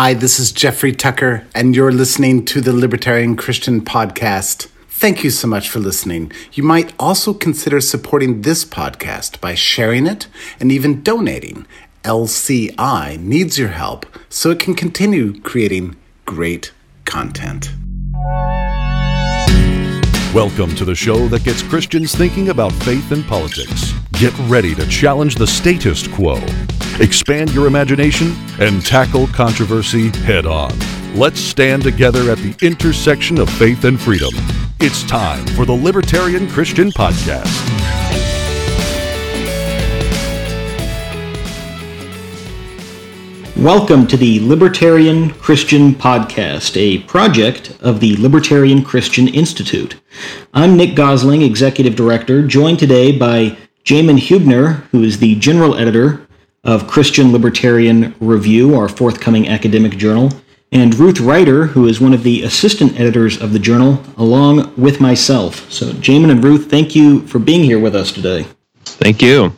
Hi, this is Jeffrey Tucker, and you're listening to the Libertarian Christian Podcast. Thank you so much for listening. You might also consider supporting this podcast by sharing it and even donating. LCI needs your help so it can continue creating great content. Welcome to the show that gets Christians thinking about faith and politics. Get ready to challenge the status quo, expand your imagination, and tackle controversy head on. Let's stand together at the intersection of faith and freedom. It's time for the Libertarian Christian Podcast. Welcome to the Libertarian Christian Podcast, a project of the Libertarian Christian Institute. I'm Nick Gosling, Executive Director, joined today by Jamin Hübner, who is the General Editor of Christian Libertarian Review, our forthcoming academic journal, and Ruth Ryder, who is one of the assistant editors of the journal, along with myself. So, Jamin and Ruth, thank you for being here with us today. Thank you.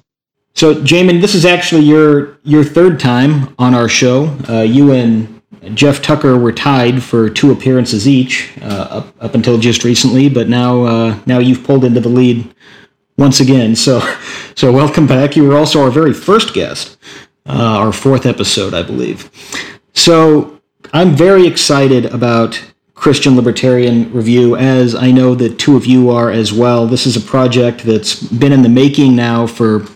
So, Jamin, this is actually your your third time on our show. Uh, you and Jeff Tucker were tied for two appearances each uh, up, up until just recently, but now uh, now you've pulled into the lead once again. So, so welcome back. You were also our very first guest, uh, our fourth episode, I believe. So, I'm very excited about Christian Libertarian Review, as I know that two of you are as well. This is a project that's been in the making now for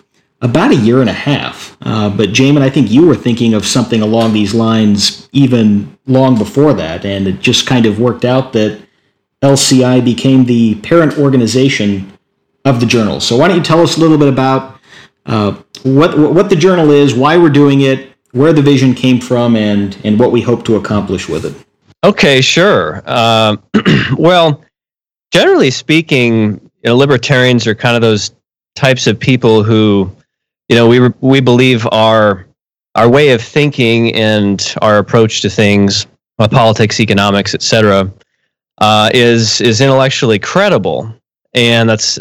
about a year and a half. Uh, but Jamin, I think you were thinking of something along these lines even long before that, and it just kind of worked out that LCI became the parent organization of the journal. So why don't you tell us a little bit about uh, what what the journal is, why we're doing it, where the vision came from, and and what we hope to accomplish with it. Okay, sure. Uh, well, generally speaking, you know, libertarians are kind of those types of people who you know, we we believe our our way of thinking and our approach to things, uh, politics, economics, etc., uh, is is intellectually credible, and that's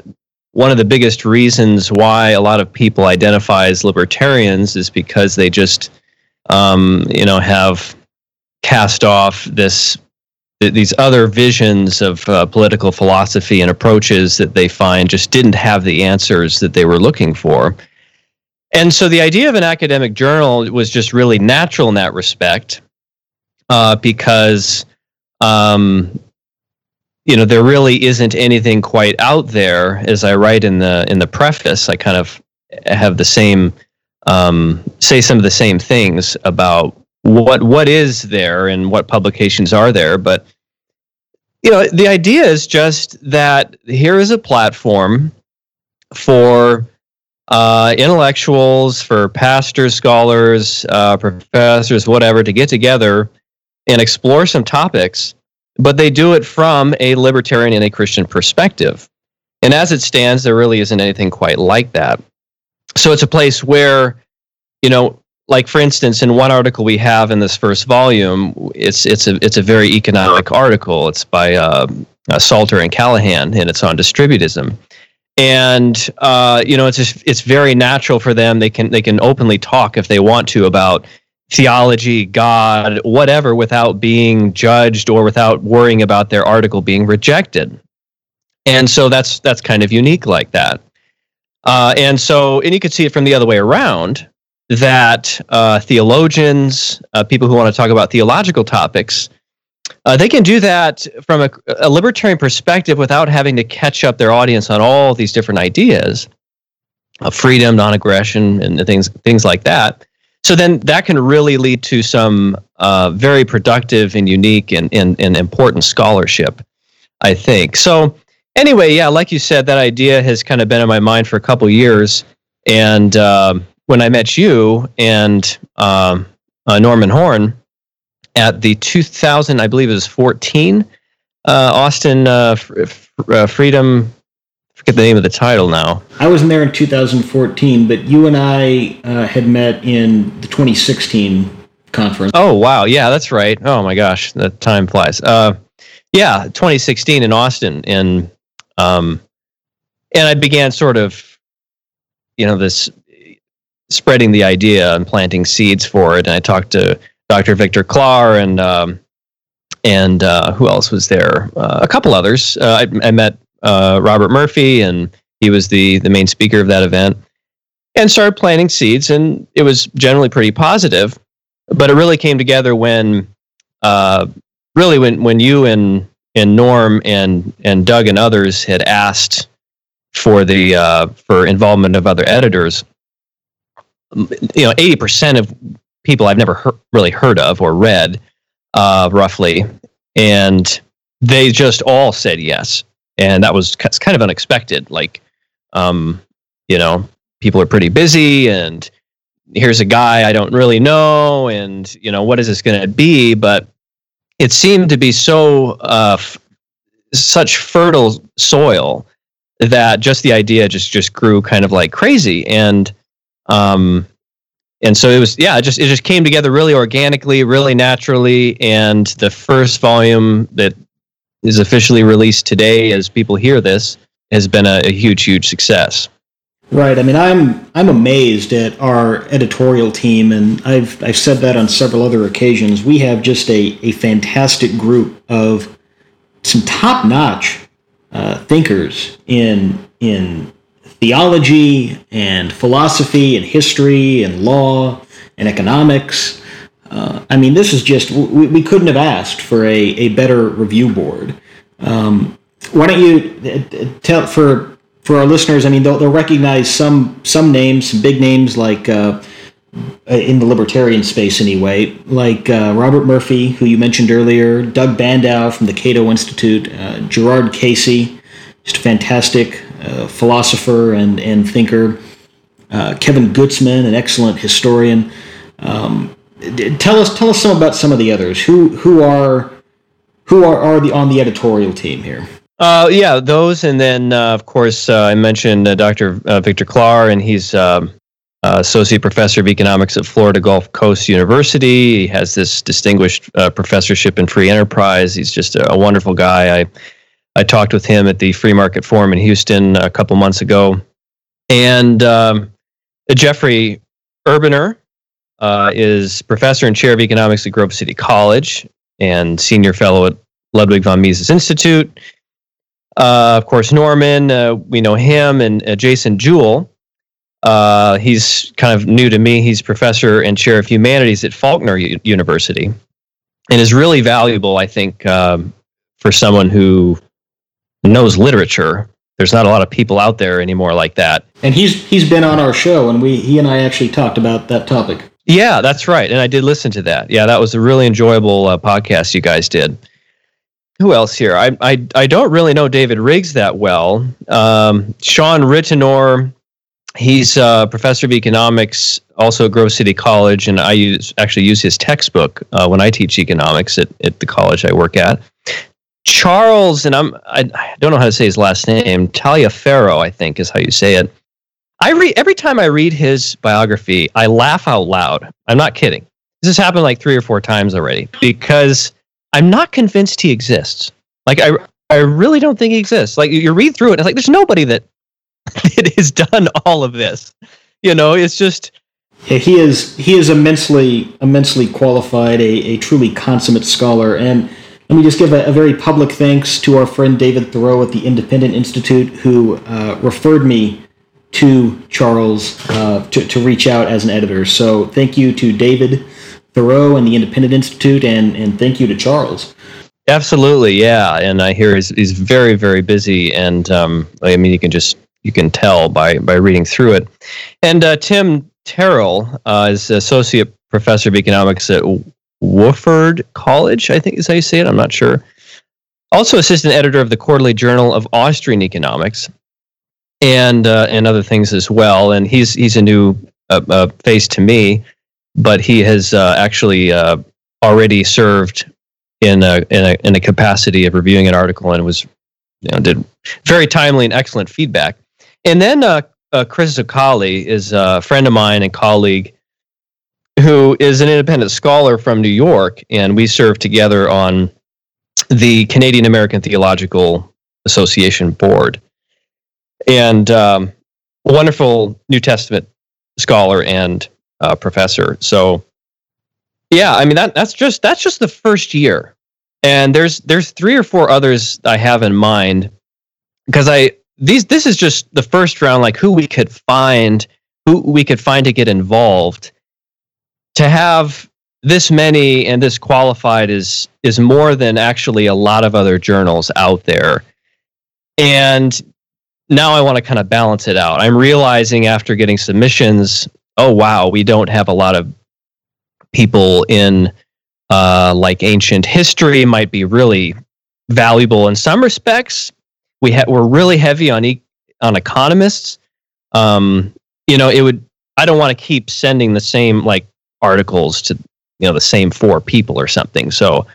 one of the biggest reasons why a lot of people identify as libertarians is because they just, um, you know, have cast off this these other visions of uh, political philosophy and approaches that they find just didn't have the answers that they were looking for. And so the idea of an academic journal was just really natural in that respect, uh, because um, you know there really isn't anything quite out there. As I write in the in the preface, I kind of have the same um, say some of the same things about what what is there and what publications are there, but you know the idea is just that here is a platform for uh, intellectuals, for pastors, scholars, uh, professors, whatever, to get together and explore some topics, but they do it from a libertarian and a Christian perspective. And as it stands, there really isn't anything quite like that. So it's a place where, you know, like for instance, in one article we have in this first volume, it's it's a it's a very economic article. It's by uh, Salter and Callahan, and it's on distributism and uh, you know it's just it's very natural for them. They can they can openly talk if they want to about theology god whatever without being judged or without worrying about their article being rejected. And so that's that's kind of unique like that. Uh, and so and you could see it from the other way around that uh, theologians uh, people who want to talk about theological topics uh, they can do that from a, a, libertarian perspective without having to catch up their audience on all these different ideas of freedom, non-aggression, and things things like that. So then that can really lead to some uh, very productive and unique and, and, and important scholarship, I think. So anyway, yeah, like you said, that idea has kind of been in my mind for a couple years. And uh, when I met you and um, uh, Norman Horn, at the 2000, I believe it was 14, uh, Austin uh, F- uh, Freedom. Forget the name of the title now. I wasn't there in 2014, but you and I uh, had met in the 2016 conference. Oh wow, yeah, that's right. Oh my gosh, the time flies. Uh, yeah, 2016 in Austin, and um, and I began sort of, you know, this spreading the idea and planting seeds for it. And I talked to Dr. Victor Claar and um, and uh, who else was there? Uh, a couple others. Uh, I, I, met uh, Robert Murphy, and he was the the main speaker of that event, and started planting seeds, and it was generally pretty positive. But it really came together when, uh, really, when when you and and Norm and and Doug and others had asked for the uh, for involvement of other editors. You know, eighty percent of people I've never he- really heard of or read, uh, roughly, and they just all said yes, and that was kind of unexpected. Like, um, you know, people are pretty busy, and here's a guy I don't really know, and you know, what is this going to be? But it seemed to be so uh, f- such fertile soil that just the idea just just grew kind of like crazy and um and so it was yeah it just it just came together really organically really naturally. And the first volume that is officially released today as people hear this has been a, a huge huge success. Right. I mean i'm i'm amazed at our editorial team. And i've i've said that on several other occasions. We have just a, a fantastic group of some top notch uh, thinkers in in theology and philosophy and history and law and economics. Uh, I mean, this is just we, we couldn't have asked for a, a better review board. Um, why don't you uh, tell for for our listeners? I mean, they'll, they'll recognize some some names, some big names like. Uh, uh, in the libertarian space anyway, like uh, Robert Murphy, who you mentioned earlier, Doug Bandow from the Cato Institute, uh, Gerard Casey, just a fantastic uh, philosopher and, and thinker, uh, Kevin Gutzman, an excellent historian. Um, tell us tell us some about some of the others. Who who are who are, are the on the editorial team here? Uh, yeah, those, and then of course I mentioned Dr. Victor Claar, and he's uh, associate professor of economics at Florida Gulf Coast University. He has this distinguished uh, professorship in free enterprise. He's just a, a, wonderful guy. I I talked with him at the Free Market Forum in Houston a couple months ago, and um, Jeffrey Herbener uh, is professor and chair of economics at Grove City College and senior fellow at Ludwig von Mises Institute. Uh, of course, Norman, uh, we know him, and Jason Jewell uh, he's kind of new to me. He's professor and chair of humanities at Faulkner U- University, and is really valuable, I think, um, for someone who knows literature. There's not a lot of people out there anymore like that. And he's he's been on our show, and we he and I actually talked about that topic. Yeah, that's right, and I did listen to that. Yeah, that was a really enjoyable uh, podcast you guys did. Who else here? I, I I don't really know David Riggs that well. Um, Shawn Ritenour he's a professor of economics also at Grove City College, and I use actually use his textbook uh, when I teach economics at, at the college I work at. Charles, and I'm I, I don't know how to say his last name. Taliaferro, I think is how you say it. I read every time I read his biography, I laugh out loud. I'm not kidding. This has happened like three or four times already because I'm not convinced he exists. Like I, I really don't think he exists. Like you read through it, it's like there's nobody that that has done all of this. You know, it's just. Yeah, he is he is immensely immensely qualified, a, a truly consummate scholar, and let me just give a, a, very public thanks to our friend David Theroux at the Independent Institute, who uh, referred me to Charles uh, to, to reach out as an editor. So thank you to David Theroux and the Independent Institute, and, and thank you to Charles. Absolutely, yeah. And I hear he's, he's very, very busy. And um, I mean, you can just you can tell by by reading through it. And uh, Tim Terrell uh, is associate professor of economics at Wofford College, I think is how you say it. I'm not sure. Also, assistant editor of the Quarterly Journal of Austrian Economics, and uh, and other things as well. And he's he's a new uh, uh, face to me, but he has uh, actually already served in a, in a in a capacity of reviewing an article and was you know, did very timely and excellent feedback. And then uh, uh, Chris Zuccalli is a friend of mine and colleague who is an independent scholar from New York, and we serve together on the Canadian American Theological Association board. And um, wonderful New Testament scholar and uh, professor. So, Yeah, I mean that that's just that's just the first year, and there's there's three or four others I have in mind because I these this is just the first round, like who we could find, who we could find to get involved. To have this many and this qualified is is more than actually a lot of other journals out there, and now I want to kind of balance it out. I'm realizing after getting submissions, oh wow, we don't have a lot of people in uh, like ancient history might be really valuable in some respects. We ha- we're really heavy on e- on economists. Um, you know, it would. I don't want to keep sending the same like articles to you know the same four people or something. So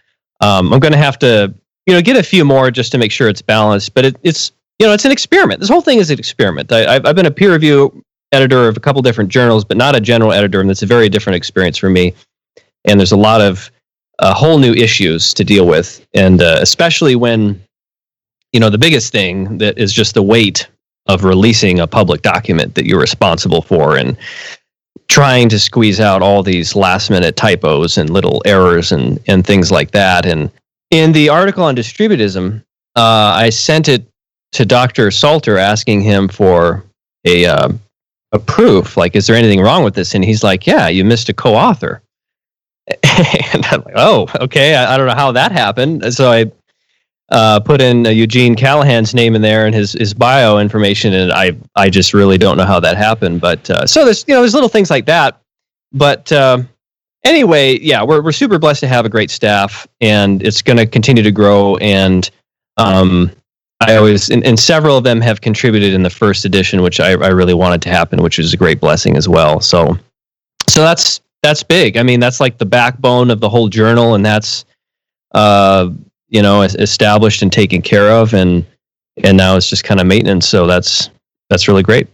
um, I'm going to have to you know get a few more just to make sure it's balanced. But it, it's you know it's an experiment. This whole thing is an experiment. I, I've, I've been a peer review editor of a couple different journals, but not a general editor, and that's a very different experience for me and there's a lot of uh, whole new issues to deal with, and uh, especially when you know the biggest thing that is just the weight of releasing a public document that you're responsible for and trying to squeeze out all these last minute typos and little errors and and things like that and in the article on distributism uh, i sent it to dr salter asking him for a uh, a proof like is there anything wrong with this and he's like yeah you missed a co-author and I'm like, oh, okay. I, I, don't know how that happened. So I uh, put in uh, Eugene Callahan's name in there and his his bio information, and I I just really don't know how that happened. But uh, so there's you know there's little things like that. But uh, anyway, yeah, we're we're super blessed to have a great staff, and it's going to continue to grow. And um, I always and, and, several of them have contributed in the first edition, which I, I really wanted to happen, which is a great blessing as well. So so that's that's big. I mean, that's like the backbone of the whole journal, and that's uh, you know established and taken care of, and and now it's just kind of maintenance. So that's that's really great.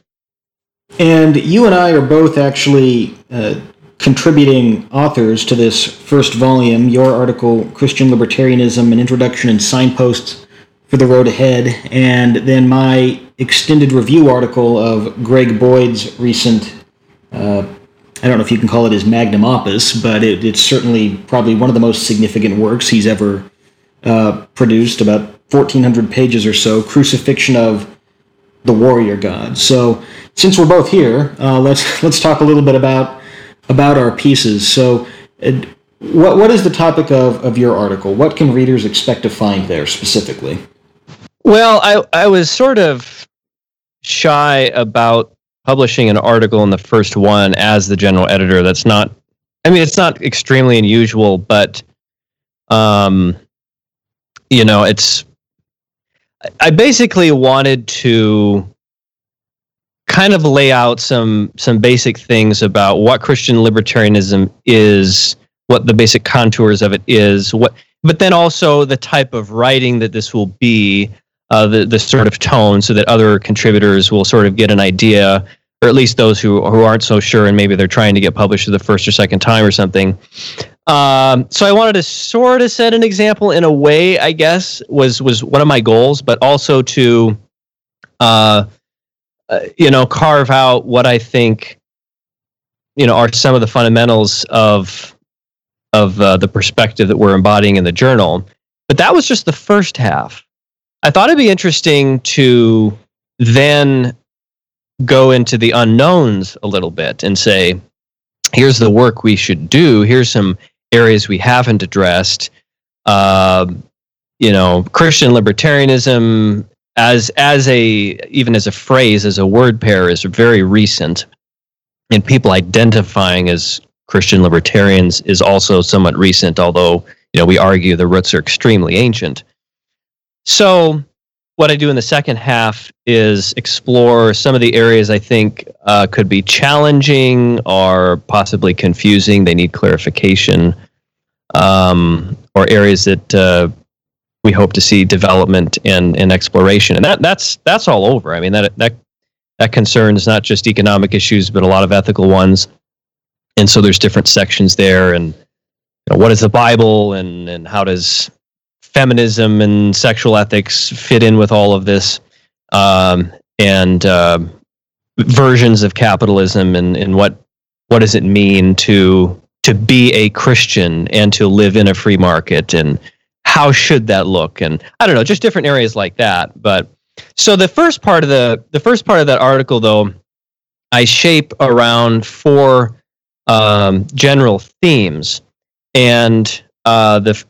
And you and I are both actually uh, contributing authors to this first volume. Your article, Christian Libertarianism: An Introduction and Signposts for the Road Ahead, and then my extended review article of Greg Boyd's recent. Uh, I don't know if you can call it his magnum opus, but it, it's certainly probably one of the most significant works he's ever uh, produced, about 1,400 pages or so, Crucifixion of the Warrior God. So, since we're both here, uh, let's let's talk a little bit about about our pieces. So, uh, what what is the topic of, of your article? What can readers expect to find there specifically? Well, I I was sort of shy about publishing an article in the first one as the general editor. That's not, I mean, it's not extremely unusual, but, um, you know, it's, I basically wanted to kind of lay out some some basic things about what Christian libertarianism is, what the basic contours of it is, what but then also the type of writing that this will be, uh, the the sort of tone, so that other contributors will sort of get an idea, or at least those who who aren't so sure, and maybe they're trying to get published for the first or second time or something. Um, so I wanted to sort of set an example in a way, I guess, was was one of my goals, but also to, uh, uh, you know, carve out what I think, you know, are some of the fundamentals of of uh, the perspective that we're embodying in the journal. But that was just the first half. I thought it'd be interesting to then go into the unknowns a little bit and say, here's the work we should do. Here's some areas we haven't addressed. Uh, you know, Christian libertarianism as as a even as a phrase as a word pair is very recent, and people identifying as Christian libertarians is also somewhat recent. Although you know we argue the roots are extremely ancient. So what I do in the second half is explore some of the areas I think uh, could be challenging or possibly confusing. They need clarification, um, or areas that uh, we hope to see development and, and exploration. And that that's that's all over. I mean that that that concerns not just economic issues, but a lot of ethical ones. And so there's different sections there, and you know, what is the Bible, and and how does feminism and sexual ethics fit in with all of this, um, and uh, versions of capitalism, and, and what what does it mean to to be a Christian and to live in a free market and how should that look? And I don't know just different areas like that. But so the first part of the the first part of that article though I shape around four um, general themes. And uh, the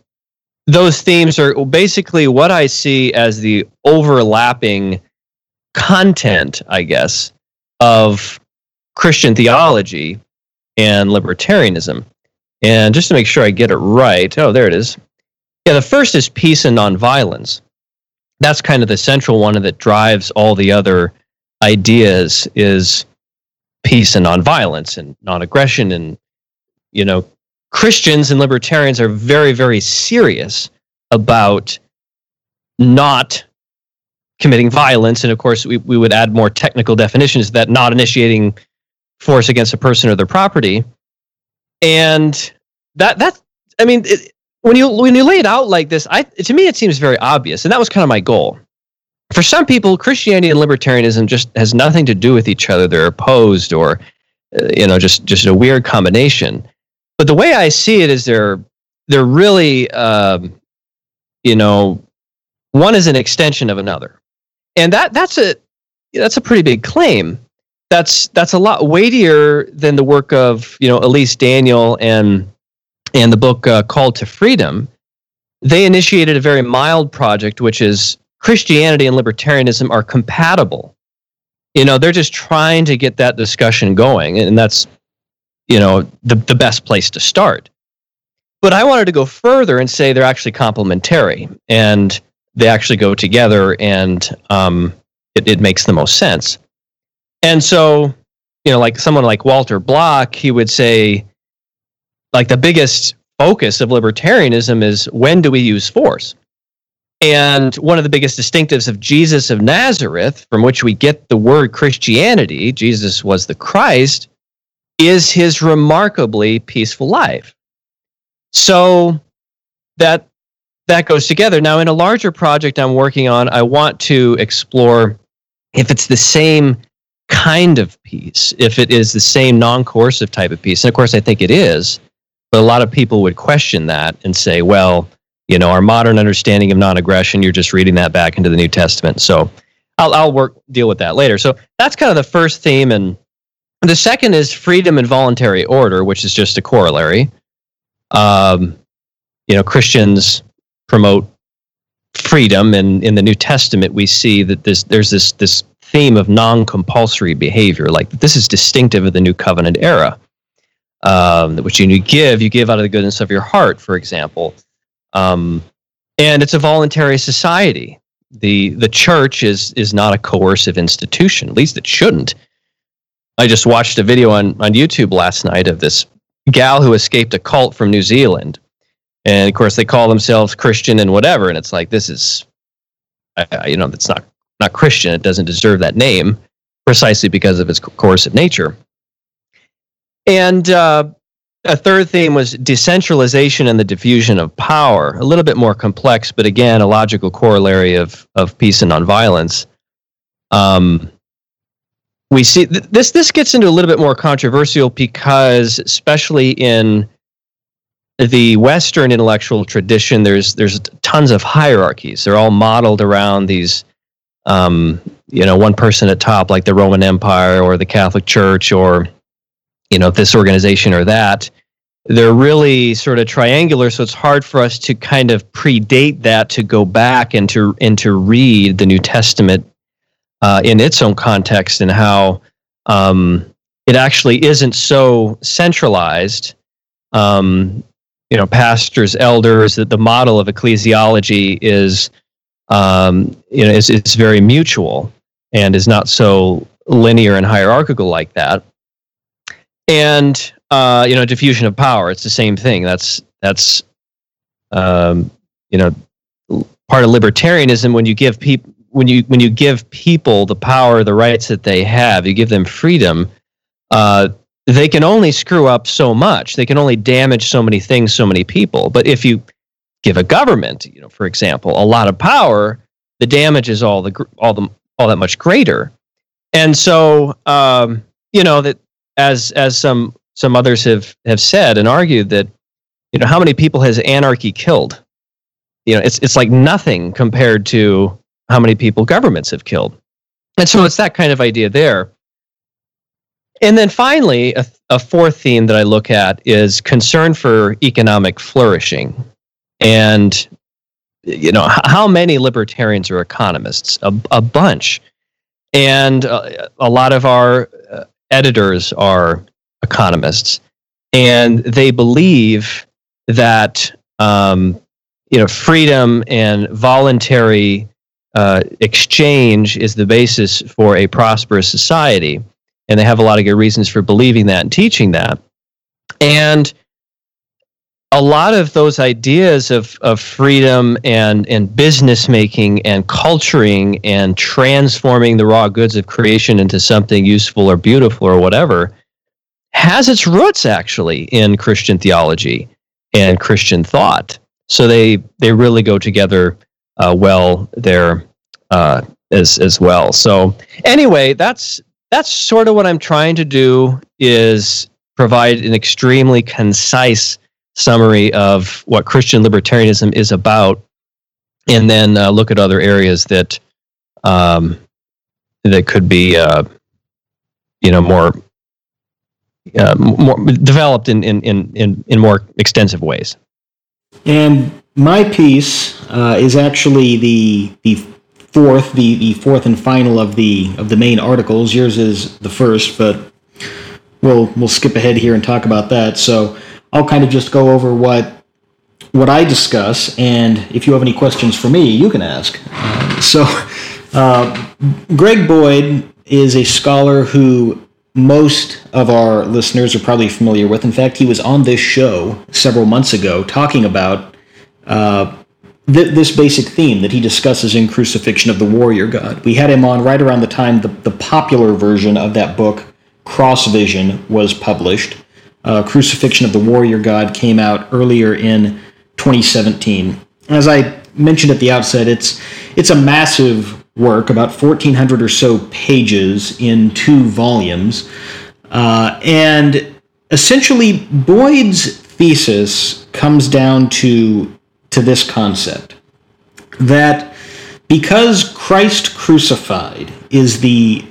those themes are basically what I see as the overlapping content I guess of Christian theology and libertarianism. And just to make sure I get it right, oh, there it is. Yeah, the first is peace and nonviolence. That's kind of the central one that drives all the other ideas is peace and nonviolence and non-aggression and you know Christians and libertarians are very very serious about not committing violence and of course we, we would add more technical definitions that not initiating force against a person or their property and that that I mean, it, when you when you lay it out like this, I to me it seems very obvious, and that was kind of my goal. For some people, Christianity and libertarianism just has nothing to do with each other; they're opposed, or uh, you know, just just a weird combination. But the way I see it is they're they're really, um, you know, one is an extension of another, and that that's a that's a pretty big claim that's that's a lot weightier than the work of you know Elise Daniel and and the book uh, Called to Freedom. They initiated a very mild project, which is Christianity and libertarianism are compatible. You know, they're just trying to get that discussion going, and that's you know the the best place to start. But I wanted to go further and say they're actually complementary, and they actually go together, and um, it, it makes the most sense. And so, you know, like someone like Walter Block, he would say, like the biggest focus of libertarianism is when do we use force? And one of the biggest distinctives of Jesus of Nazareth, from which we get the word Christianity, Jesus was the Christ, is his remarkably peaceful life. So that that goes together. Now, in a larger project I'm working on, I want to explore if it's the same kind of peace, if it is the same non coercive type of peace. And of course, I think it is. But a lot of people would question that and say, well, you know, our modern understanding of non aggression, you're just reading that back into the New Testament. So I'll, I'll work, deal with that later. So that's kind of the first theme. And the second is freedom and voluntary order, which is just a corollary. Um, you know, Christians promote freedom, and in the New Testament, we see that this there's this this theme of non-compulsory behavior. Like this is distinctive of the New Covenant era. Um, which you give, you give out of the goodness of your heart, for example. Um, and it's a voluntary society. the The church is is not a coercive institution. At least it shouldn't. I just watched a video on on YouTube last night of this gal who escaped a cult from New Zealand, and of course they call themselves Christian and whatever. And it's like this is, you know, that's not not Christian. It doesn't deserve that name precisely because of its coercive nature. And uh, a third theme was decentralization and the diffusion of power. A little bit more complex, but again, a logical corollary of, of peace and nonviolence. Um, we see th- this. This gets into a little bit more controversial because, especially in the Western intellectual tradition, there's there's tons of hierarchies. They're all modeled around these um, you know, one person at top, like the Roman Empire or the Catholic Church or, you know, this organization or that. They're really sort of triangular, so it's hard for us to kind of predate that to go back and to and to read the New Testament uh, in its own context and how um, it actually isn't so centralized. Um, you know, pastors, elders, that the model of ecclesiology is um, you know, is, is very mutual and is not so linear and hierarchical like that. And uh, you know, diffusion of power, it's the same thing. That's that's um, you know part of libertarianism when you give people when you when you give people the power, the rights that they have, you give them freedom. Uh, they can only screw up so much. They can only damage so many things, so many people. But if you give a government, you know, for example, a lot of power, the damage is all the all the all that much greater. And so, um, you know, that as as some some others have have said and argued that you know how many people has anarchy killed? You know, it's it's like nothing compared to how many people governments have killed. And so it's that kind of idea there. And then finally, a, a fourth theme that I look at is concern for economic flourishing. And you know, how many libertarians are economists? A, a bunch. And a, a lot of our uh, editors are economists. And they believe that, um, you know, freedom and voluntary uh, exchange is the basis for a prosperous society. And they have a lot of good reasons for believing that and teaching that. And a lot of those ideas of, of freedom and, and business making and culturing and transforming the raw goods of creation into something useful or beautiful or whatever has its roots actually in Christian theology and Christian thought. So they, they really go together uh, well there uh, as, as well. So anyway, that's, that's sort of what I'm trying to do is provide an extremely concise summary of what Christian libertarianism is about, and then uh, look at other areas that um, that could be, uh, you know, more uh, more developed in, in in in more extensive ways. And my piece uh, is actually the the fourth, the, the fourth and final of the of the main articles. Yours is the first, but we'll we'll skip ahead here and talk about that. So I'll kind of just go over what what I discuss, and if you have any questions for me, you can ask. Uh, so, uh, Greg Boyd is a scholar who most of our listeners are probably familiar with. In fact, he was on this show several months ago talking about uh, th- this basic theme that he discusses in Crucifixion of the Warrior God. We had him on right around the time the, the popular version of that book, Cross Vision, was published uh, Crucifixion of the Warrior God came out earlier in 2017. As I mentioned at the outset, it's it's a massive work, about 1,400 or so pages in two volumes, uh, and essentially Boyd's thesis comes down to to this concept that because Christ crucified is the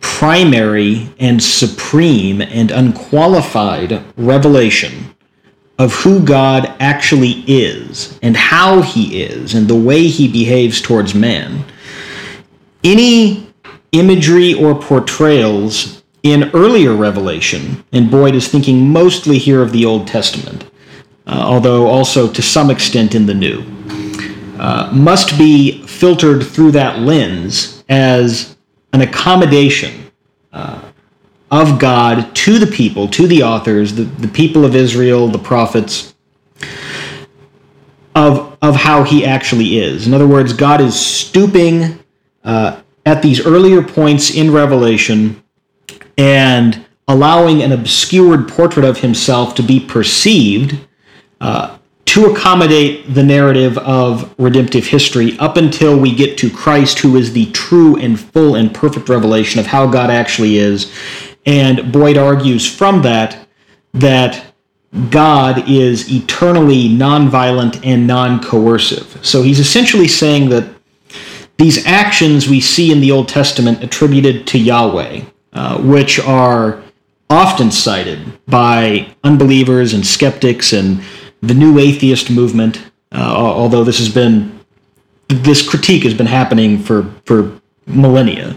primary and supreme and unqualified revelation of who God actually is and how he is and the way he behaves towards man. Any imagery or portrayals in earlier revelation, and Boyd is thinking mostly here of the Old Testament, although also to some extent in the New, uh, must be filtered through that lens as an accommodation uh, of God to the people, to the authors, the, the people of Israel, the prophets, of, of how he actually is. In other words, God is stooping uh, at these earlier points in Revelation and allowing an obscured portrait of himself to be perceived uh, to accommodate the narrative of redemptive history up until we get to Christ, who is the true and full and perfect revelation of how God actually is. And Boyd argues from that that God is eternally nonviolent and non coercive. So he's essentially saying that these actions we see in the Old Testament attributed to Yahweh, uh, which are often cited by unbelievers and skeptics and the new atheist movement, uh, although this has been this critique has been happening for for millennia,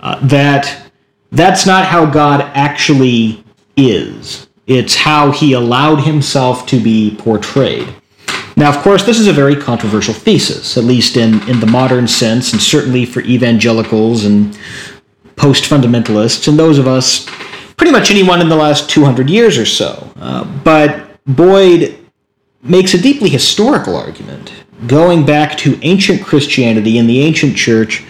uh, that that's not how God actually is. It's how he allowed himself to be portrayed. Now, of course, this is a very controversial thesis, at least in, in the modern sense, and certainly for evangelicals and post fundamentalists, and those of us, pretty much anyone in the last 200 years or so. Uh, but Boyd makes a deeply historical argument, going back to ancient Christianity and the ancient church,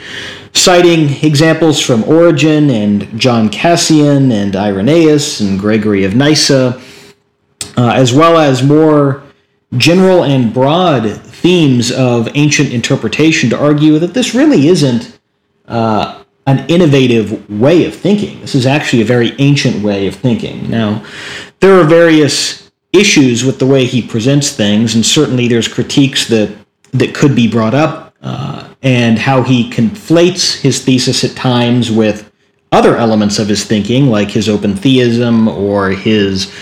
citing examples from Origen and John Cassian and Irenaeus and Gregory of Nyssa, uh, as well as more general and broad themes of ancient interpretation to argue that this really isn't uh, an innovative way of thinking. This is actually a very ancient way of thinking. Now, there are various issues with the way he presents things, and certainly there's critiques that that could be brought up, uh, and how he conflates his thesis at times with other elements of his thinking, like his open theism or his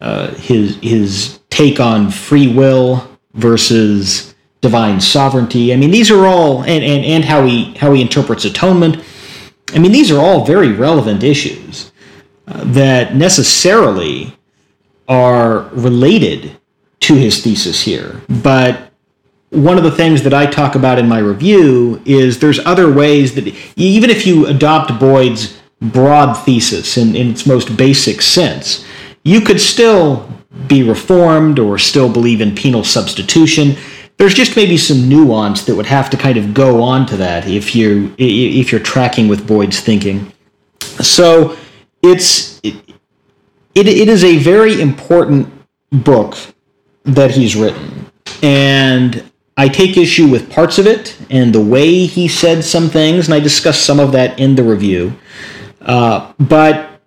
uh, his his take on free will versus divine sovereignty. I mean, these are all and, and, and how he how he interprets atonement. I mean, these are all very relevant issues uh, that necessarily are related to his thesis here. But one of the things that I talk about in my review is there's other ways that even if you adopt Boyd's broad thesis in, in its most basic sense, you could still be reformed or still believe in penal substitution there's just maybe some nuance that would have to kind of go on to that if you if you're tracking with Boyd's thinking. So it's it, it, is a very important book that he's written, and I take issue with parts of it and the way he said some things, and I discuss some of that in the review. Uh, but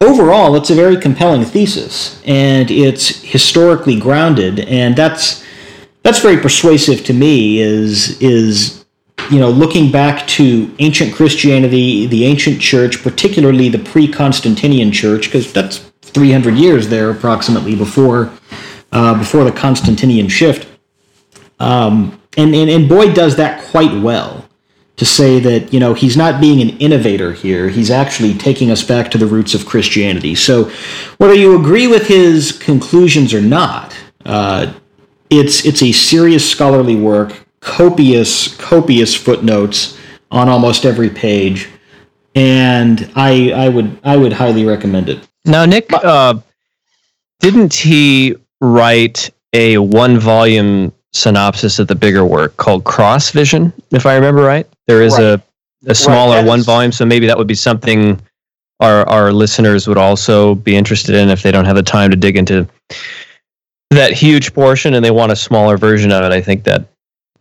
overall, it's a very compelling thesis, and it's historically grounded, and that's that's very persuasive to me is is you know looking back to ancient christianity the ancient church particularly the pre-constantinian church because that's 300 years there approximately before uh, before the constantinian shift. Um, and, and and boyd does that quite well to say that you know he's not being an innovator here. He's actually taking us back to the roots of christianity. So whether you agree with his conclusions or not uh, it's it's a serious scholarly work, copious copious footnotes on almost every page, and I I would I would highly recommend it. Now, Nick, uh, didn't he write a one volume synopsis of the bigger work called Cross Vision? If I remember right, there is right. a a smaller right, one is, volume, so maybe that would be something our our listeners would also be interested in if they don't have the time to dig into that huge portion and they want a smaller version of it, I think that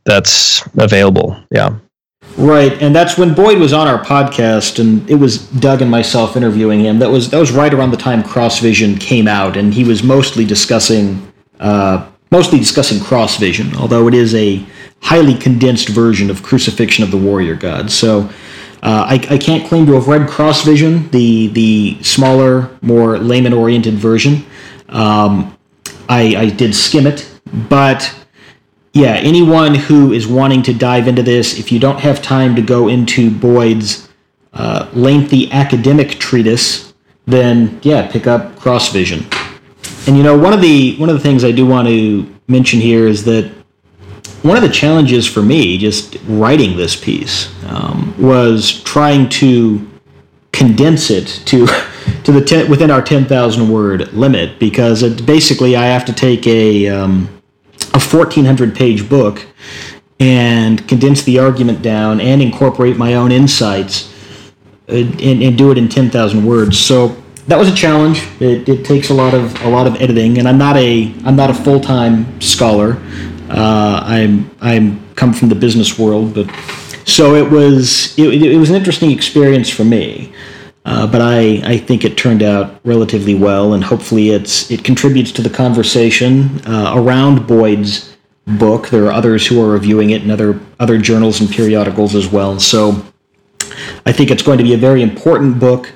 that's available. Yeah. Right, and that's when Boyd was on our podcast, and it was Doug and myself interviewing him. That was that was right around the time Cross Vision came out, and he was mostly discussing uh, mostly discussing Cross Vision, although it is a highly condensed version of Crucifixion of the Warrior God. So uh, I, I, can't claim to have read Cross Vision, the the smaller, more layman oriented version. Um, I, I did skim it, but yeah, anyone who is wanting to dive into this, if you don't have time to go into Boyd's uh, lengthy academic treatise, then yeah, pick up Cross Vision. And you know, one of the one of the things I do want to mention here is that one of the challenges for me, just writing this piece, um, was trying to condense it to to the ten, within our 10,000 word limit because it, basically I have to take a um, a 1400 page book and condense the argument down and incorporate my own insights uh, and, and do it in 10,000 words. So that was a challenge. It, it, takes a lot of a lot of editing, and I'm not a I'm not a full time scholar. Uh, I'm I'm come from the business world, but so it was it, it was an interesting experience for me. Uh, but I, I think it turned out relatively well, and hopefully it's it contributes to the conversation uh, around Boyd's book. There are others who are reviewing it in other other journals and periodicals as well. So I think it's going to be a very important book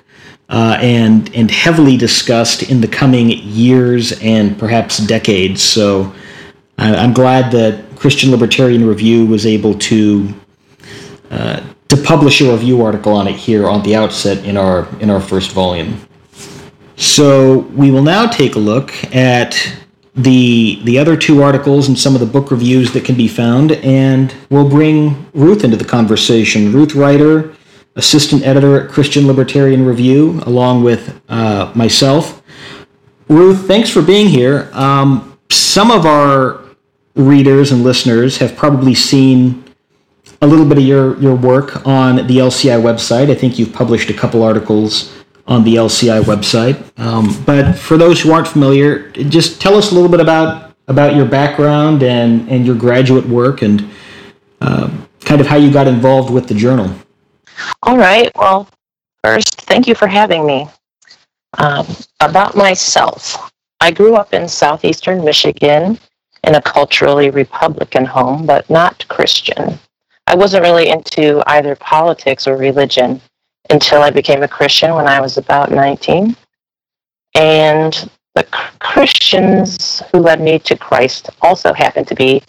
uh, and and heavily discussed in the coming years and perhaps decades. So I'm glad that Christian Libertarian Review was able to uh, to publish a review article on it here on the outset in our in our first volume. So we will now take a look at the the other two articles and some of the book reviews that can be found, and we'll bring Ruth into the conversation. Ruth Ryder, assistant editor at Christian Libertarian Review, along with uh, myself. Ruth, thanks for being here. Um, some of our readers and listeners have probably seen a little bit of your, your work on the LCI website. I think you've published a couple articles on the LCI website. Um, but for those who aren't familiar, just tell us a little bit about about your background and, and your graduate work and uh, kind of how you got involved with the journal. All right. Well, first, thank you for having me. Um, about myself, I grew up in southeastern Michigan in a culturally Republican home, but not Christian. I wasn't really into either politics or religion until I became a Christian when I was about 19. And the Christians who led me to Christ also happened to be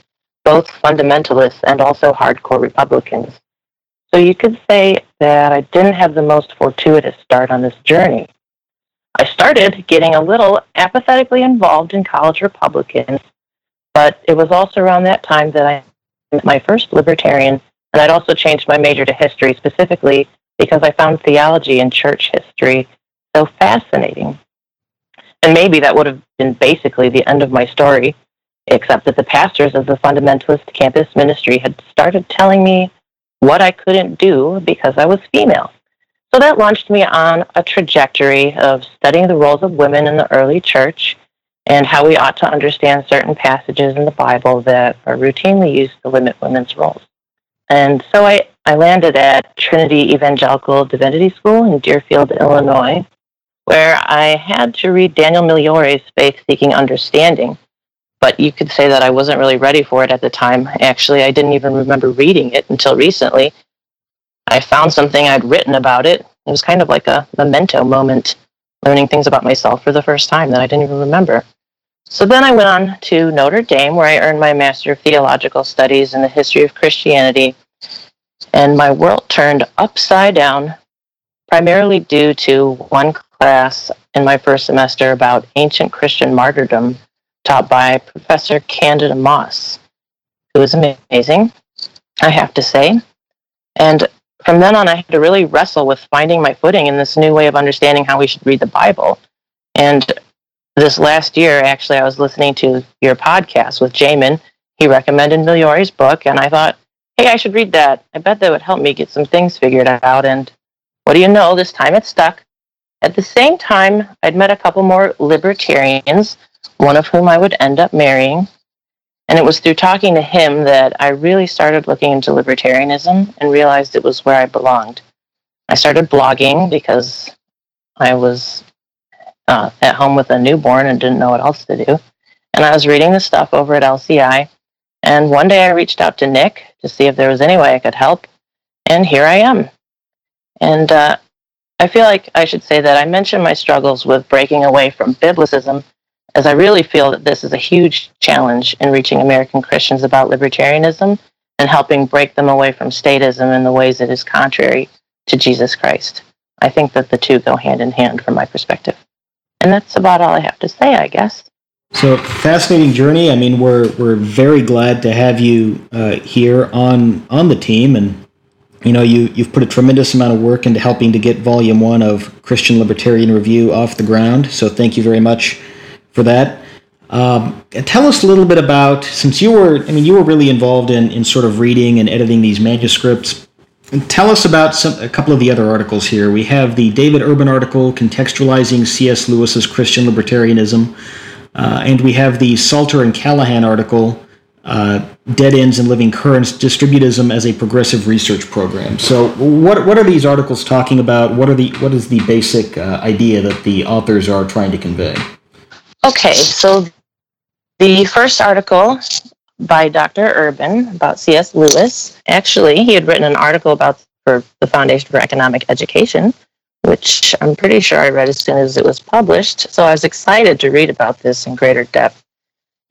both fundamentalists and also hardcore Republicans. So you could say that I didn't have the most fortuitous start on this journey. I started getting a little apathetically involved in college Republicans, but it was also around that time that I met my first libertarian, and I'd also changed my major to history specifically because I found theology and church history so fascinating. And maybe that would have been basically the end of my story, except that the pastors of the fundamentalist campus ministry had started telling me what I couldn't do because I was female. So that launched me on a trajectory of studying the roles of women in the early church and how we ought to understand certain passages in the Bible that are routinely used to limit women's roles. And so I, I landed at Trinity Evangelical Divinity School in Deerfield, Illinois, where I had to read Daniel Migliore's Faith Seeking Understanding. But you could say that I wasn't really ready for it at the time. Actually, I didn't even remember reading it until recently. I found something I'd written about it. It was kind of like a memento moment, learning things about myself for the first time that I didn't even remember. So then I went on to Notre Dame, where I earned my Master of Theological Studies in the History of Christianity. And my world turned upside down, primarily due to one class in my first semester about ancient Christian martyrdom taught by Professor Candida Moss. It was amazing, I have to say. And from then on, I had to really wrestle with finding my footing in this new way of understanding how we should read the Bible. And this last year, actually, I was listening to your podcast with Jamin. He recommended Migliore's book, and I thought, hey, I should read that. I bet that would help me get some things figured out. And what do you know? This time it stuck. At the same time, I'd met a couple more libertarians, one of whom I would end up marrying. And it was through talking to him that I really started looking into libertarianism and realized it was where I belonged. I started blogging because I was uh, at home with a newborn and didn't know what else to do. And I was reading the stuff over at LCI. And one day I reached out to Nick to see if there was any way I could help. And here I am. And uh, I feel like I should say that I mentioned my struggles with breaking away from biblicism, as I really feel that this is a huge challenge in reaching American Christians about libertarianism and helping break them away from statism in the ways that is contrary to Jesus Christ. I think that the two go hand in hand from my perspective. And that's about all I have to say, I guess. So fascinating journey. I mean, we're we're very glad to have you uh, here on on the team, and you know you you've put a tremendous amount of work into helping to get Volume One of Christian Libertarian Review off the ground. So thank you very much for that. Um, tell us a little bit about since you were I mean you were really involved in in sort of reading and editing these manuscripts. And tell us about some, a couple of the other articles here. We have the David Urban article contextualizing C.S. Lewis's Christian libertarianism, uh, and we have the Salter and Callahan article uh, Dead Ends and Living Currents Distributism as a Progressive Research Program. So, what, what are these articles talking about? What, are the, what is the basic uh, idea that the authors are trying to convey? Okay, so the first article by Dr. Urban about C.S. Lewis. Actually, he had written an article about for the Foundation for Economic Education, which I'm pretty sure I read as soon as it was published. So I was excited to read about this in greater depth.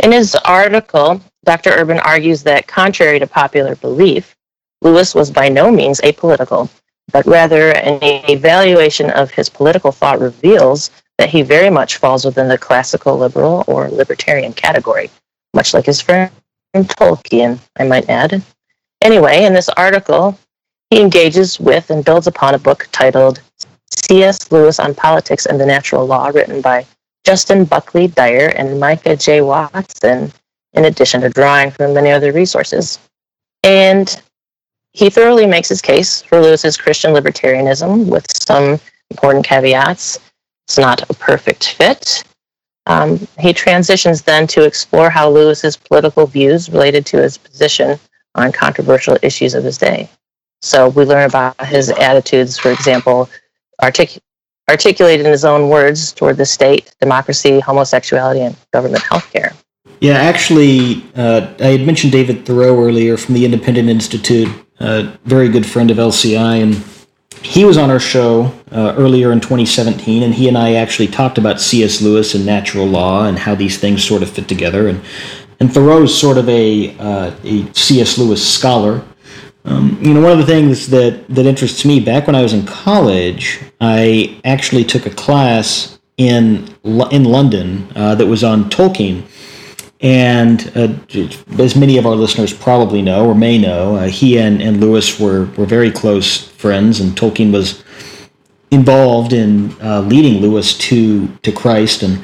In his article, Dr. Urban argues that, contrary to popular belief, Lewis was by no means apolitical, but rather an evaluation of his political thought reveals that he very much falls within the classical liberal or libertarian category, much like his friend Tolkien, I might add. Anyway, in this article, he engages with and builds upon a book titled C.S. Lewis on Politics and the Natural Law, written by Justin Buckley Dyer and Micah J. Watson, in addition to drawing from many other resources. And he thoroughly makes his case for Lewis's Christian libertarianism with some important caveats. It's not a perfect fit. Um, he transitions then to explore how Lewis's political views related to his position on controversial issues of his day. So we learn about his attitudes, for example, artic- articulated in his own words toward the state, democracy, homosexuality, and government health care. Yeah, actually, uh, I had mentioned David Theroux earlier from the Independent Institute, a very good friend of LCI, and he was on our show uh, earlier in 2017, and he and I actually talked about C.S. Lewis and natural law and how these things sort of fit together. And and Theroux's sort of a uh, a C.S. Lewis scholar. Um, you know, one of the things that that interests me back when I was in college, I actually took a class in in London uh, that was on Tolkien and uh, as many of our listeners probably know or may know, uh, he and, and Lewis were, were very close friends, and Tolkien was involved in uh, leading Lewis to, to Christ. And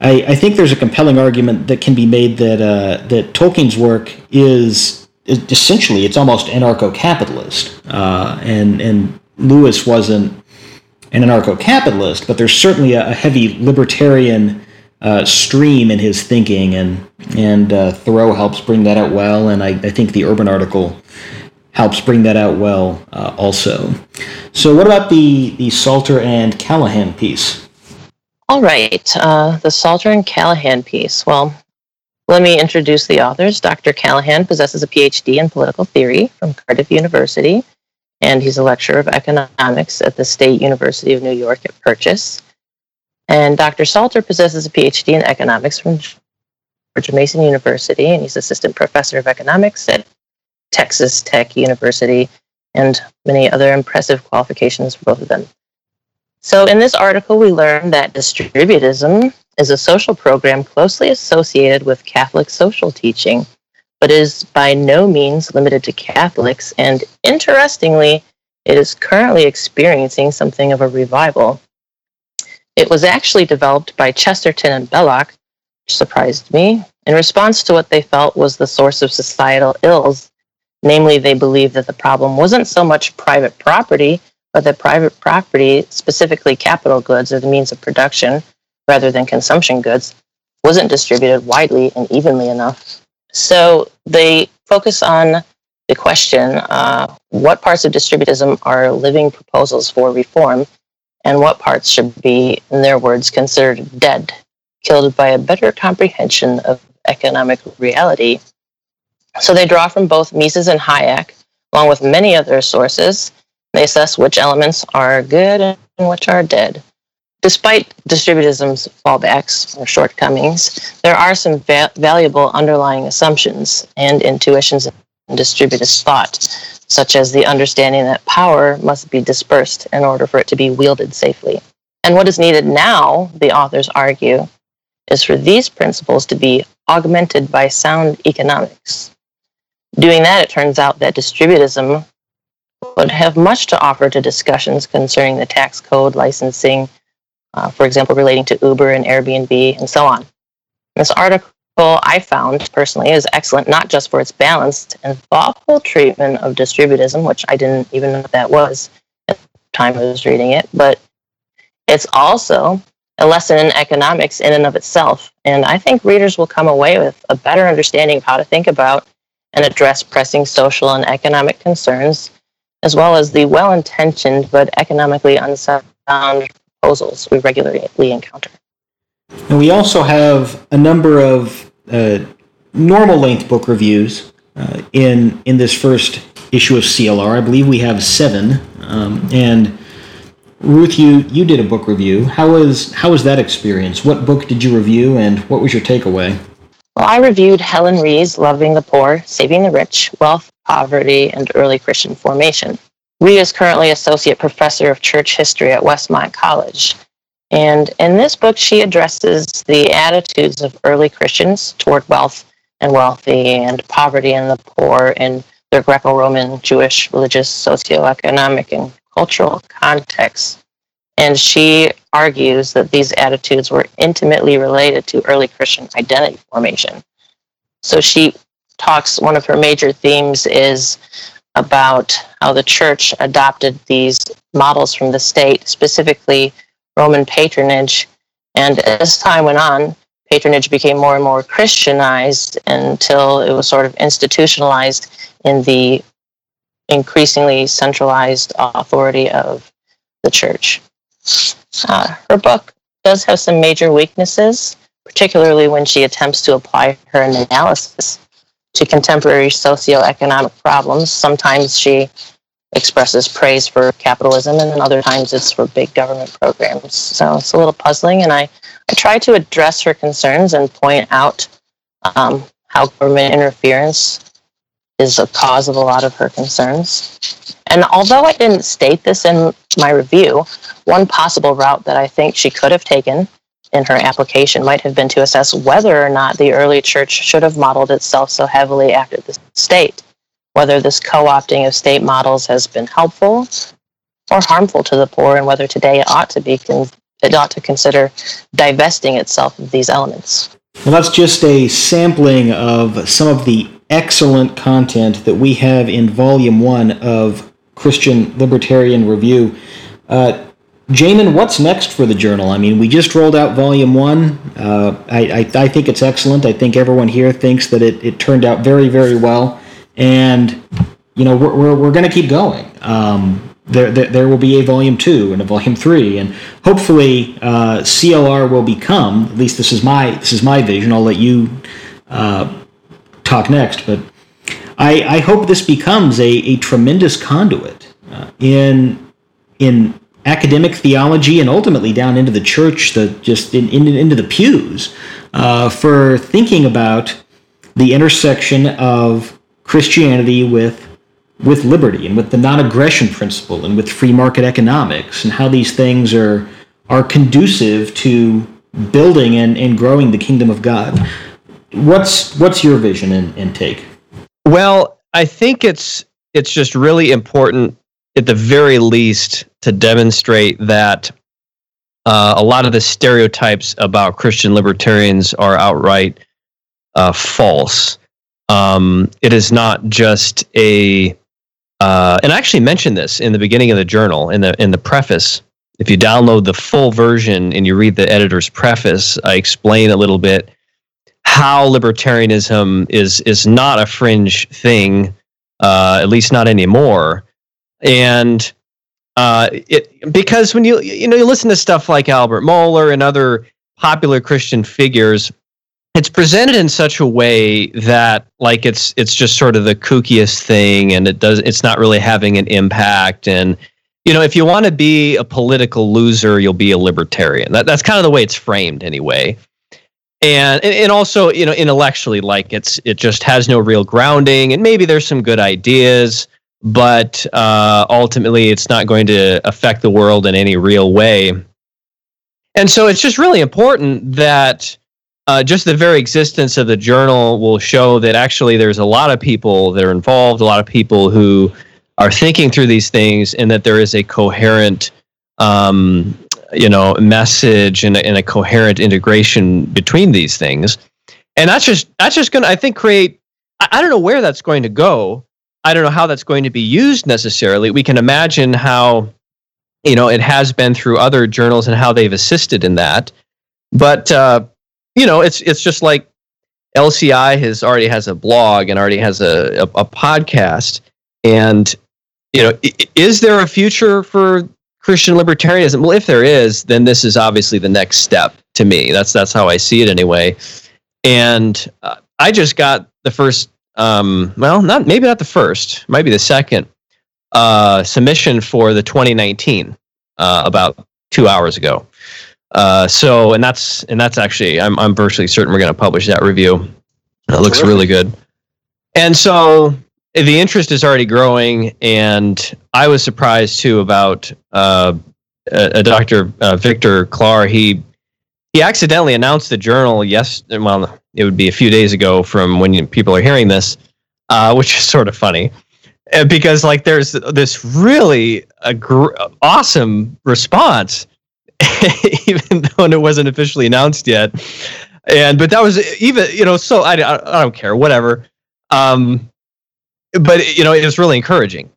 I, I think there's a compelling argument that can be made that, uh, that Tolkien's work is, is essentially, it's almost anarcho-capitalist. Uh, and, and Lewis wasn't an anarcho-capitalist, but there's certainly a, a heavy libertarian uh, stream in his thinking, and and uh, Theroux helps bring that out well, and I, I think the Urban article helps bring that out well uh, also. So, what about the the Salter and Callahan piece? All right, uh, the Salter and Callahan piece. Well, let me introduce the authors. Dr. Callahan possesses a PhD in political theory from Cardiff University, and he's a lecturer of economics at the State University of New York at Purchase. And Dr. Salter possesses a PhD in economics from George Mason University, and he's assistant professor of economics at Texas Tech University, and many other impressive qualifications for both of them. So, in this article, we learn that distributism is a social program closely associated with Catholic social teaching, but is by no means limited to Catholics. And interestingly, it is currently experiencing something of a revival. It was actually developed by Chesterton and Belloc, which surprised me, in response to what they felt was the source of societal ills. Namely, they believed that the problem wasn't so much private property, but that private property, specifically capital goods or the means of production, rather than consumption goods, wasn't distributed widely and evenly enough. So they focus on the question uh, what parts of distributism are living proposals for reform and what parts should be, in their words, considered dead, killed by a better comprehension of economic reality. So they draw from both Mises and Hayek, along with many other sources. They assess which elements are good and which are dead. Despite distributism's fallbacks or shortcomings, there are some va- valuable underlying assumptions and intuitions distributist thought such as the understanding that power must be dispersed in order for it to be wielded safely. And what is needed now, the authors argue, is for these principles to be augmented by sound economics. Doing that, it turns out that distributism would have much to offer to discussions concerning the tax code, licensing, uh, for example, relating to Uber and Airbnb, and so on. This article I found personally is excellent, not just for its balanced and thoughtful treatment of distributism, which I didn't even know what that was at the time I was reading it, but it's also a lesson in economics in and of itself. And I think readers will come away with a better understanding of how to think about and address pressing social and economic concerns, as well as the well intentioned but economically unsound proposals we regularly encounter. And we also have a number of uh, normal length book reviews uh, in in this first issue of CLR. I believe we have seven. Um, and Ruth, you you did a book review. How was how was that experience? What book did you review, and what was your takeaway? Well, I reviewed Helen Rhee's "Loving the Poor, Saving the Rich: Wealth, Poverty, and Early Christian Formation." Ree is currently associate professor of church history at Westmont College. And in this book, she addresses the attitudes of early Christians toward wealth and wealthy and poverty and the poor in their Greco Roman, Jewish, religious, socioeconomic, and cultural contexts. And she argues that these attitudes were intimately related to early Christian identity formation. So she talks, one of her major themes is about how the church adopted these models from the state, specifically Roman patronage. And as time went on, patronage became more and more Christianized until it was sort of institutionalized in the increasingly centralized authority of the church. Uh, her book does have some major weaknesses, particularly when she attempts to apply her analysis to contemporary socioeconomic problems. Sometimes she expresses praise for capitalism, and then other times it's for big government programs. So it's a little puzzling, and I, I try to address her concerns and point out um, how government interference is a cause of a lot of her concerns. And although I didn't state this in my review, one possible route that I think she could have taken in her application might have been to assess whether or not the early church should have modeled itself so heavily after the state, whether this co opting of state models has been helpful or harmful to the poor, and whether today it ought to be con- it ought to consider divesting itself of these elements. Well, that's just a sampling of some of the excellent content that we have in Volume 1 of Christian Libertarian Review. Uh, Jamin, what's next for the journal? I mean, we just rolled out Volume 1. Uh, I, I, I, think it's excellent. I think everyone here thinks that it, it turned out very, very well. And, you know, we're, we're, we're going to keep going. Um, there, there, there, will be a volume two and a volume three, and hopefully uh, CLR will become. At least this is my this is my vision. I'll let you uh, talk next, but I, I hope this becomes a, a tremendous conduit uh, in in academic theology and ultimately down into the church, the just in, in into the pews, uh, for thinking about the intersection of Christianity with with liberty and with the non-aggression principle and with free market economics and how these things are are conducive to building and, and growing the kingdom of God. What's what's your vision and, and take? Well, I think it's it's just really important at the very least to demonstrate that uh, a lot of the stereotypes about Christian libertarians are outright uh, false. Um, it is not just a, uh, and I actually mentioned this in the beginning of the journal in the in the preface. If you download the full version and you read the editor's preface, I explain a little bit how libertarianism is is not a fringe thing, uh, at least not anymore. And uh, it because when you you know you listen to stuff like Albert Mohler and other popular Christian figures, it's presented in such a way that like it's it's just sort of the kookiest thing, and it does it's not really having an impact. And you know, if you want to be a political loser, you'll be a libertarian. That, that's kind of the way it's framed, anyway. And and also you know intellectually like it's it just has no real grounding and maybe there's some good ideas but uh, ultimately it's not going to affect the world in any real way. And so it's just really important that uh, just the very existence of the journal will show that actually there's a lot of people that are involved a lot of people who are thinking through these things and that there is a coherent um, you know message and, and a coherent integration between these things. And that's just that's just gonna i think create I, I don't know where that's going to go. I don't know how that's going to be used necessarily. We can imagine how you know it has been through other journals and how they've assisted in that. But uh, you know it's it's just like lci has already has a blog and already has a, a, a podcast and you know is there a future for Christian libertarianism? Well, if there is, then this is obviously the next step to me. That's that's how I see it anyway. And uh, I just got the first, um, well, not maybe not the first, might be the second uh, submission for the 2019 uh, about two hours ago. Uh, so, and that's and that's actually, I'm I'm virtually certain we're going to publish that review. It looks really good. And so the interest is already growing, and I was surprised too about uh, a, a Dr. Uh, Victor Claar. He he accidentally announced the journal. Yes, well, it would be a few days ago from when people are hearing this, uh, which is sort of funny uh, because like there's this really a gr- awesome response, even though it wasn't officially announced yet. And but that was even you know so I, I, don't care whatever. Um, but you know, it was really encouraging,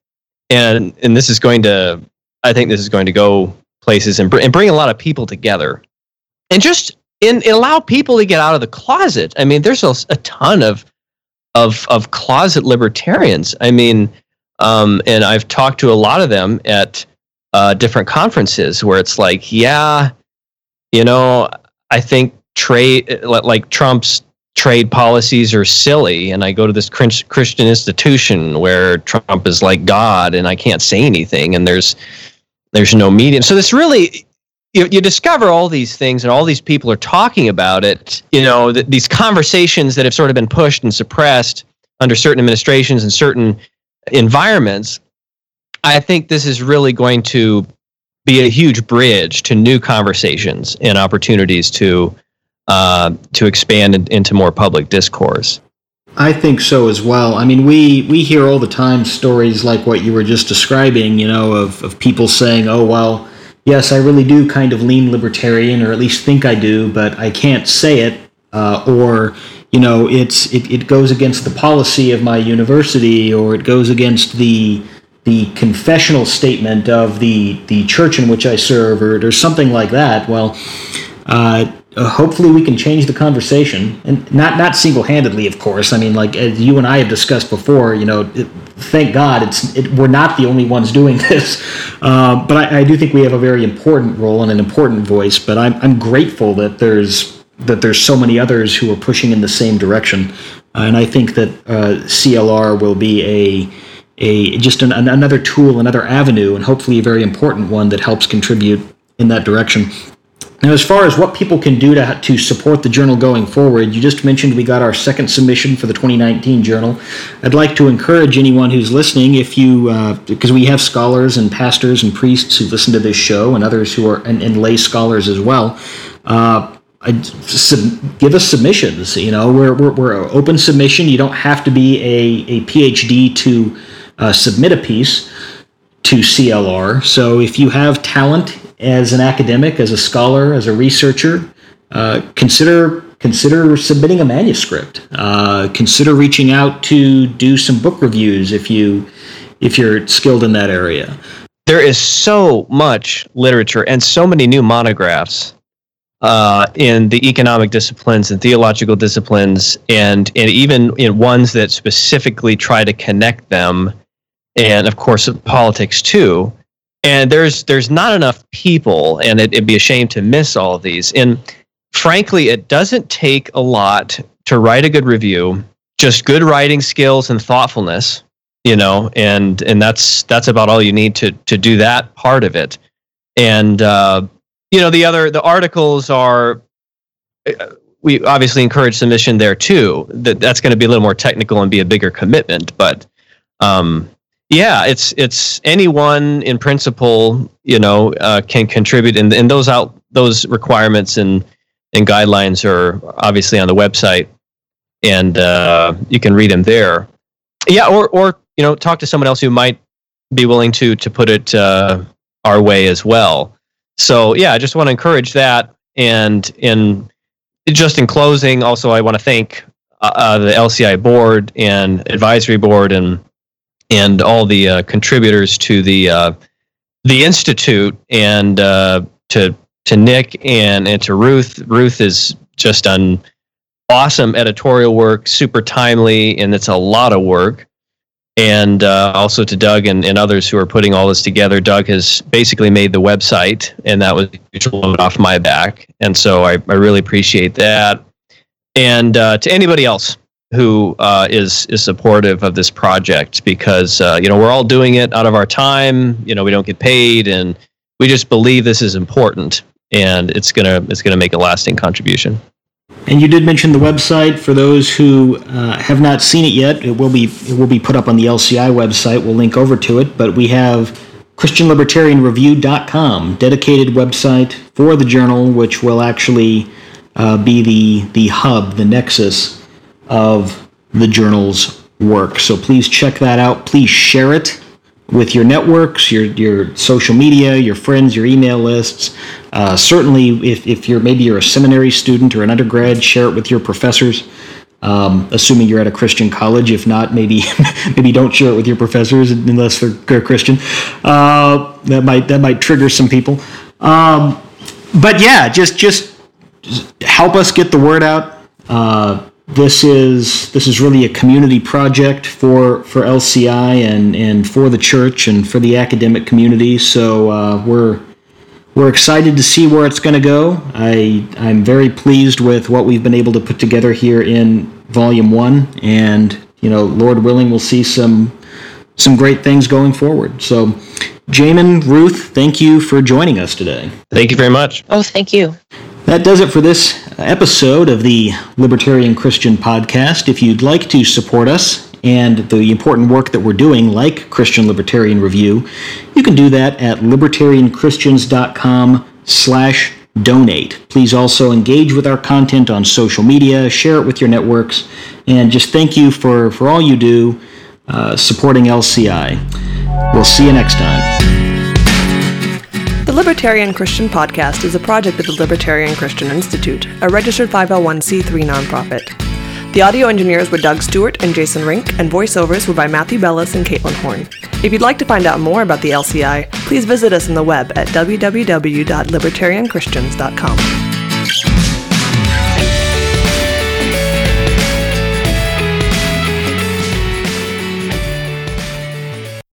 and and this is going to, I think this is going to go places and, br- and bring a lot of people together, and just and, and allow people to get out of the closet. I mean, there's a, a ton of of of closet libertarians. I mean, Um, and I've talked to a lot of them at uh, different conferences where it's like, yeah, you know, I think trade, like Trump's trade policies are silly. And I go to this Christian institution where Trump is like God and I can't say anything. And there's, there's no medium. So this really, you, you discover all these things and all these people are talking about it, you know, th- these conversations that have sort of been pushed and suppressed under certain administrations and certain environments. I think this is really going to be a huge bridge to new conversations and opportunities to uh, to expand in, into more public discourse. I think so as well. I mean, we we hear all the time stories like what you were just describing. You know, of of people saying, "Oh well, yes, I really do kind of lean libertarian, or at least think I do, but I can't say it," uh, or you know, it's it, it goes against the policy of my university, or it goes against the the confessional statement of the the church in which I serve, or, or something like that. Well, uh, uh, hopefully we can change the conversation, and not not single handedly, of course. I mean, like as you and I have discussed before, you know, it, thank God it's it, we're not the only ones doing this. Uh, but I, I do think we have a very important role and an important voice. But I'm I'm grateful that there's that there's so many others who are pushing in the same direction, and I think that uh, CLR will be a a just an, another tool, another avenue, and hopefully a very important one that helps contribute in that direction. Now, as far as what people can do to, to support the journal going forward, you just mentioned we got our second submission for the 2019 journal. I'd like to encourage anyone who's listening, if you, uh, because we have scholars and pastors and priests who listen to this show and others who are, and, and lay scholars as well. Uh, sub, give us submissions. You know, we're, we're, we're open submission. You don't have to be a, a PhD to uh, submit a piece to CLR. So if you have talent as an academic, as a scholar, as a researcher, uh, consider consider submitting a manuscript. Uh, consider reaching out to do some book reviews if you if you're skilled in that area. There is so much literature and so many new monographs uh, in the economic disciplines and theological disciplines, and and even in ones that specifically try to connect them and of course politics too. And there's there's not enough people, and it, it'd be a shame to miss all of these. And frankly, it doesn't take a lot to write a good review. Just good writing skills and thoughtfulness, you know, and and that's that's about all you need to to do that part of it. And uh, you know, the other the articles are uh, we obviously encourage submission there too. That that's going to be a little more technical and be a bigger commitment, but um, yeah, it's it's anyone in principle, you know, uh, can contribute, and, and those out those requirements and and guidelines are obviously on the website, and uh, you can read them there. Yeah, or or you know, talk to someone else who might be willing to to put it uh, our way as well. So yeah, I just want to encourage that, and in just in closing, also I want to thank uh, uh the LCI board and advisory board and and all the uh, contributors to the uh, the institute, and uh, to to Nick and, and to Ruth. Ruth is just done awesome editorial work, super timely, and it's a lot of work. And uh, also to Doug and, and others who are putting all this together. Doug has basically made the website, and that was off my back. And so I, I really appreciate that. And uh, to anybody else who uh, is is supportive of this project because uh, you know we're all doing it out of our time. You know we don't get paid, and we just believe this is important, and it's gonna it's gonna make a lasting contribution. And you did mention the website for those who uh, have not seen it yet. It will be it will be put up on the LCI website. We'll link over to it, but we have ChristianLibertarianReview.com, dedicated website for the journal, which will actually uh, be the the hub, the nexus of the journal's work. So please check that out. Please share it with your networks, your your social media, your friends, your email lists. Uh, certainly, if, if you're maybe you're a seminary student or an undergrad, share it with your professors. Um, assuming you're at a Christian college. If not, maybe maybe don't share it with your professors unless they're Christian. Uh, that might that might trigger some people. Um, but yeah, just just help us get the word out. Uh, this is this is really a community project for for LCI and and for the church and for the academic community. So uh, we're we're excited to see where it's going to go. I I'm very pleased with what we've been able to put together here in Volume One, and you know, Lord willing, we'll see some some great things going forward. So, Jamin, Ruth, thank you for joining us today. Thank you very much. Oh, thank you. That does it for this episode of the Libertarian Christian Podcast. If you'd like to support us and the important work that we're doing, like Christian Libertarian Review, you can do that at libertarianchristians.com slash donate. Please also engage with our content on social media, share it with your networks, and just thank you for, for all you do uh, supporting LCI. We'll see you next time. Libertarian Christian Podcast is a project of the Libertarian Christian Institute, a registered 501c3 nonprofit. The audio engineers were Doug Stewart and Jason Rink, and voiceovers were by Matthew Bellis and Caitlin Horn. If you'd like to find out more about the LCI, please visit us on the web at www.libertarianchristians.com.